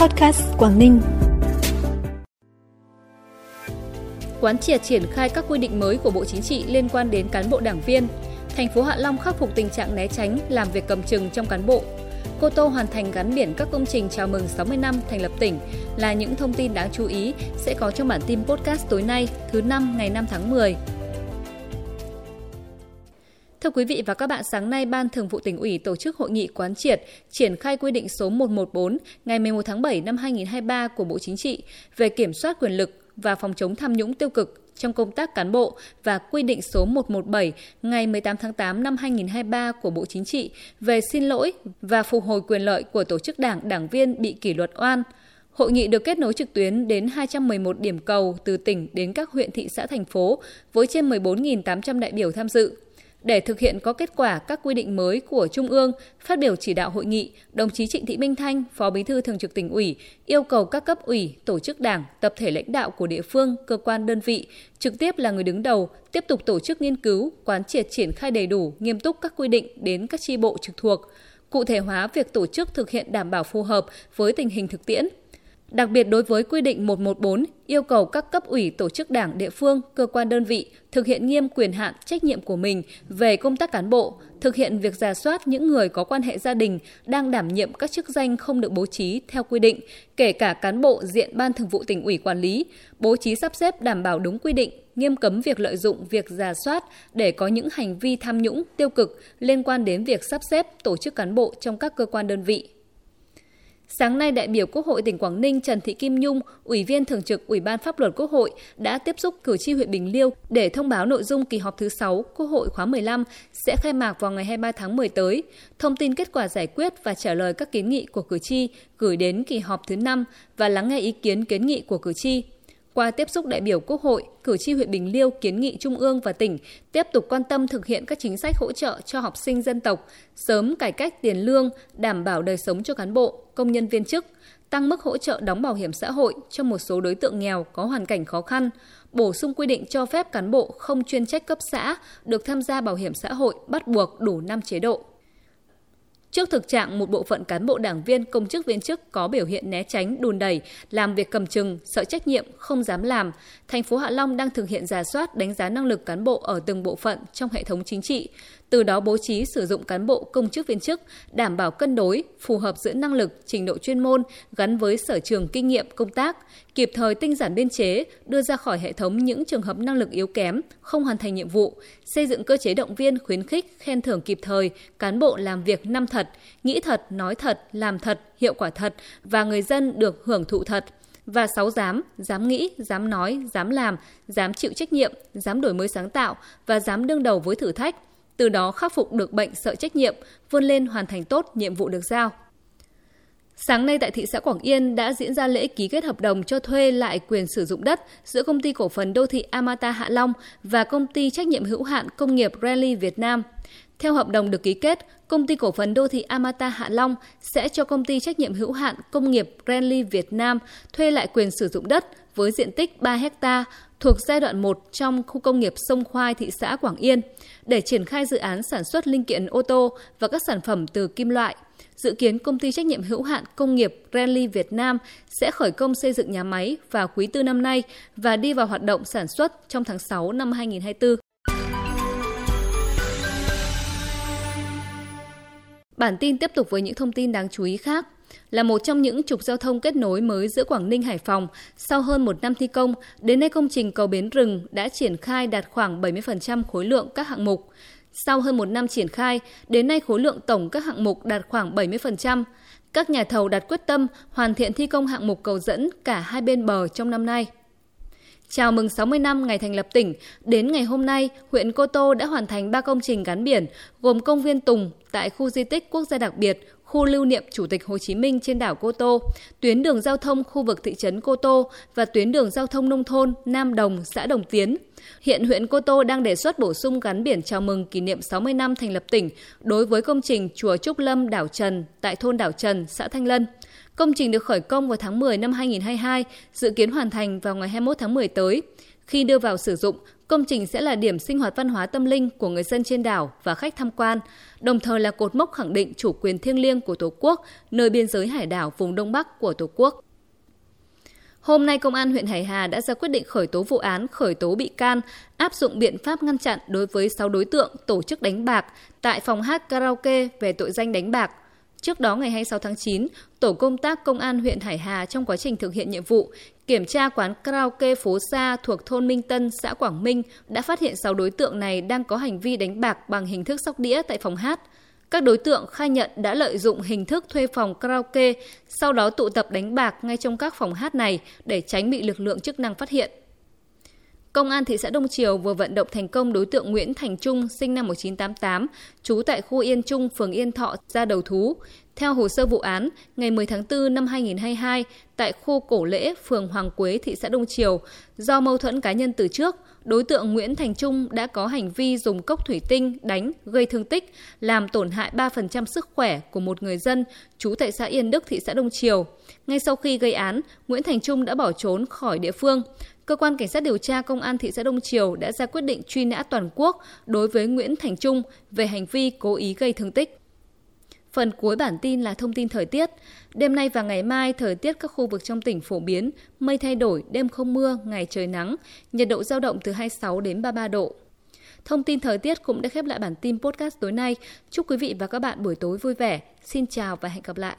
Podcast Quảng Ninh. Quán triệt triển khai các quy định mới của Bộ Chính trị liên quan đến cán bộ đảng viên. Thành phố Hạ Long khắc phục tình trạng né tránh, làm việc cầm chừng trong cán bộ. Cô Tô hoàn thành gắn biển các công trình chào mừng 60 năm thành lập tỉnh là những thông tin đáng chú ý sẽ có trong bản tin podcast tối nay, thứ năm ngày 5 tháng 10. Thưa quý vị và các bạn, sáng nay Ban Thường vụ tỉnh ủy tổ chức hội nghị quán triệt triển khai quy định số 114 ngày 11 tháng 7 năm 2023 của Bộ Chính trị về kiểm soát quyền lực và phòng chống tham nhũng tiêu cực trong công tác cán bộ và quy định số 117 ngày 18 tháng 8 năm 2023 của Bộ Chính trị về xin lỗi và phục hồi quyền lợi của tổ chức đảng, đảng viên bị kỷ luật oan. Hội nghị được kết nối trực tuyến đến 211 điểm cầu từ tỉnh đến các huyện thị xã thành phố với trên 14.800 đại biểu tham dự. Để thực hiện có kết quả các quy định mới của Trung ương, phát biểu chỉ đạo hội nghị, đồng chí Trịnh Thị Minh Thanh, Phó Bí thư Thường trực tỉnh ủy, yêu cầu các cấp ủy, tổ chức đảng, tập thể lãnh đạo của địa phương, cơ quan đơn vị, trực tiếp là người đứng đầu, tiếp tục tổ chức nghiên cứu, quán triệt triển khai đầy đủ, nghiêm túc các quy định đến các chi bộ trực thuộc, cụ thể hóa việc tổ chức thực hiện đảm bảo phù hợp với tình hình thực tiễn, Đặc biệt đối với quy định 114 yêu cầu các cấp ủy tổ chức đảng địa phương, cơ quan đơn vị thực hiện nghiêm quyền hạn trách nhiệm của mình về công tác cán bộ, thực hiện việc giả soát những người có quan hệ gia đình đang đảm nhiệm các chức danh không được bố trí theo quy định, kể cả cán bộ diện ban thường vụ tỉnh ủy quản lý, bố trí sắp xếp đảm bảo đúng quy định, nghiêm cấm việc lợi dụng việc giả soát để có những hành vi tham nhũng tiêu cực liên quan đến việc sắp xếp tổ chức cán bộ trong các cơ quan đơn vị. Sáng nay, đại biểu Quốc hội tỉnh Quảng Ninh Trần Thị Kim Nhung, Ủy viên Thường trực Ủy ban Pháp luật Quốc hội đã tiếp xúc cử tri huyện Bình Liêu để thông báo nội dung kỳ họp thứ 6 Quốc hội khóa 15 sẽ khai mạc vào ngày 23 tháng 10 tới, thông tin kết quả giải quyết và trả lời các kiến nghị của cử tri gửi đến kỳ họp thứ 5 và lắng nghe ý kiến kiến nghị của cử tri. Qua tiếp xúc đại biểu Quốc hội, cử tri huyện Bình Liêu kiến nghị Trung ương và tỉnh tiếp tục quan tâm thực hiện các chính sách hỗ trợ cho học sinh dân tộc, sớm cải cách tiền lương, đảm bảo đời sống cho cán bộ, công nhân viên chức, tăng mức hỗ trợ đóng bảo hiểm xã hội cho một số đối tượng nghèo có hoàn cảnh khó khăn, bổ sung quy định cho phép cán bộ không chuyên trách cấp xã được tham gia bảo hiểm xã hội bắt buộc đủ 5 chế độ. Trước thực trạng một bộ phận cán bộ đảng viên công chức viên chức có biểu hiện né tránh, đùn đẩy, làm việc cầm chừng, sợ trách nhiệm, không dám làm, thành phố Hạ Long đang thực hiện giả soát đánh giá năng lực cán bộ ở từng bộ phận trong hệ thống chính trị, từ đó bố trí sử dụng cán bộ công chức viên chức đảm bảo cân đối, phù hợp giữa năng lực, trình độ chuyên môn gắn với sở trường kinh nghiệm công tác, kịp thời tinh giản biên chế, đưa ra khỏi hệ thống những trường hợp năng lực yếu kém, không hoàn thành nhiệm vụ, xây dựng cơ chế động viên khuyến khích, khen thưởng kịp thời, cán bộ làm việc năm thật, nghĩ thật, nói thật, làm thật, hiệu quả thật và người dân được hưởng thụ thật và sáu dám, dám nghĩ, dám nói, dám làm, dám chịu trách nhiệm, dám đổi mới sáng tạo và dám đương đầu với thử thách, từ đó khắc phục được bệnh sợ trách nhiệm, vươn lên hoàn thành tốt nhiệm vụ được giao. Sáng nay tại thị xã Quảng Yên đã diễn ra lễ ký kết hợp đồng cho thuê lại quyền sử dụng đất giữa công ty cổ phần đô thị Amata Hạ Long và công ty trách nhiệm hữu hạn công nghiệp Rally Việt Nam. Theo hợp đồng được ký kết, công ty cổ phần đô thị Amata Hạ Long sẽ cho công ty trách nhiệm hữu hạn công nghiệp Renly Việt Nam thuê lại quyền sử dụng đất với diện tích 3 ha thuộc giai đoạn 1 trong khu công nghiệp Sông Khoai, thị xã Quảng Yên, để triển khai dự án sản xuất linh kiện ô tô và các sản phẩm từ kim loại. Dự kiến công ty trách nhiệm hữu hạn công nghiệp Renly Việt Nam sẽ khởi công xây dựng nhà máy vào quý tư năm nay và đi vào hoạt động sản xuất trong tháng 6 năm 2024. Bản tin tiếp tục với những thông tin đáng chú ý khác. Là một trong những trục giao thông kết nối mới giữa Quảng Ninh Hải Phòng, sau hơn một năm thi công, đến nay công trình cầu Bến Rừng đã triển khai đạt khoảng 70% khối lượng các hạng mục. Sau hơn một năm triển khai, đến nay khối lượng tổng các hạng mục đạt khoảng 70%. Các nhà thầu đặt quyết tâm hoàn thiện thi công hạng mục cầu dẫn cả hai bên bờ trong năm nay. Chào mừng 60 năm ngày thành lập tỉnh, đến ngày hôm nay, huyện Cô Tô đã hoàn thành 3 công trình gắn biển, gồm công viên Tùng tại khu di tích quốc gia đặc biệt, khu lưu niệm Chủ tịch Hồ Chí Minh trên đảo Cô Tô, tuyến đường giao thông khu vực thị trấn Cô Tô và tuyến đường giao thông nông thôn Nam Đồng, xã Đồng Tiến. Hiện huyện Cô Tô đang đề xuất bổ sung gắn biển chào mừng kỷ niệm 60 năm thành lập tỉnh đối với công trình Chùa Trúc Lâm Đảo Trần tại thôn Đảo Trần, xã Thanh Lân. Công trình được khởi công vào tháng 10 năm 2022, dự kiến hoàn thành vào ngày 21 tháng 10 tới. Khi đưa vào sử dụng, công trình sẽ là điểm sinh hoạt văn hóa tâm linh của người dân trên đảo và khách tham quan, đồng thời là cột mốc khẳng định chủ quyền thiêng liêng của Tổ quốc, nơi biên giới hải đảo vùng Đông Bắc của Tổ quốc. Hôm nay, Công an huyện Hải Hà đã ra quyết định khởi tố vụ án, khởi tố bị can, áp dụng biện pháp ngăn chặn đối với 6 đối tượng tổ chức đánh bạc tại phòng hát karaoke về tội danh đánh bạc. Trước đó ngày 26 tháng 9, tổ công tác công an huyện Hải Hà trong quá trình thực hiện nhiệm vụ kiểm tra quán karaoke phố Sa thuộc thôn Minh Tân, xã Quảng Minh đã phát hiện 6 đối tượng này đang có hành vi đánh bạc bằng hình thức sóc đĩa tại phòng hát. Các đối tượng khai nhận đã lợi dụng hình thức thuê phòng karaoke, sau đó tụ tập đánh bạc ngay trong các phòng hát này để tránh bị lực lượng chức năng phát hiện. Công an thị xã Đông Triều vừa vận động thành công đối tượng Nguyễn Thành Trung sinh năm 1988, trú tại khu Yên Trung, phường Yên Thọ ra đầu thú. Theo hồ sơ vụ án, ngày 10 tháng 4 năm 2022, tại khu Cổ Lễ, phường Hoàng Quế, thị xã Đông Triều, do mâu thuẫn cá nhân từ trước, đối tượng Nguyễn Thành Trung đã có hành vi dùng cốc thủy tinh đánh, gây thương tích, làm tổn hại 3% sức khỏe của một người dân trú tại xã Yên Đức, thị xã Đông Triều. Ngay sau khi gây án, Nguyễn Thành Trung đã bỏ trốn khỏi địa phương. Cơ quan Cảnh sát điều tra Công an thị xã Đông Triều đã ra quyết định truy nã toàn quốc đối với Nguyễn Thành Trung về hành vi cố ý gây thương tích. Phần cuối bản tin là thông tin thời tiết. Đêm nay và ngày mai, thời tiết các khu vực trong tỉnh phổ biến, mây thay đổi, đêm không mưa, ngày trời nắng, nhiệt độ giao động từ 26 đến 33 độ. Thông tin thời tiết cũng đã khép lại bản tin podcast tối nay. Chúc quý vị và các bạn buổi tối vui vẻ. Xin chào và hẹn gặp lại.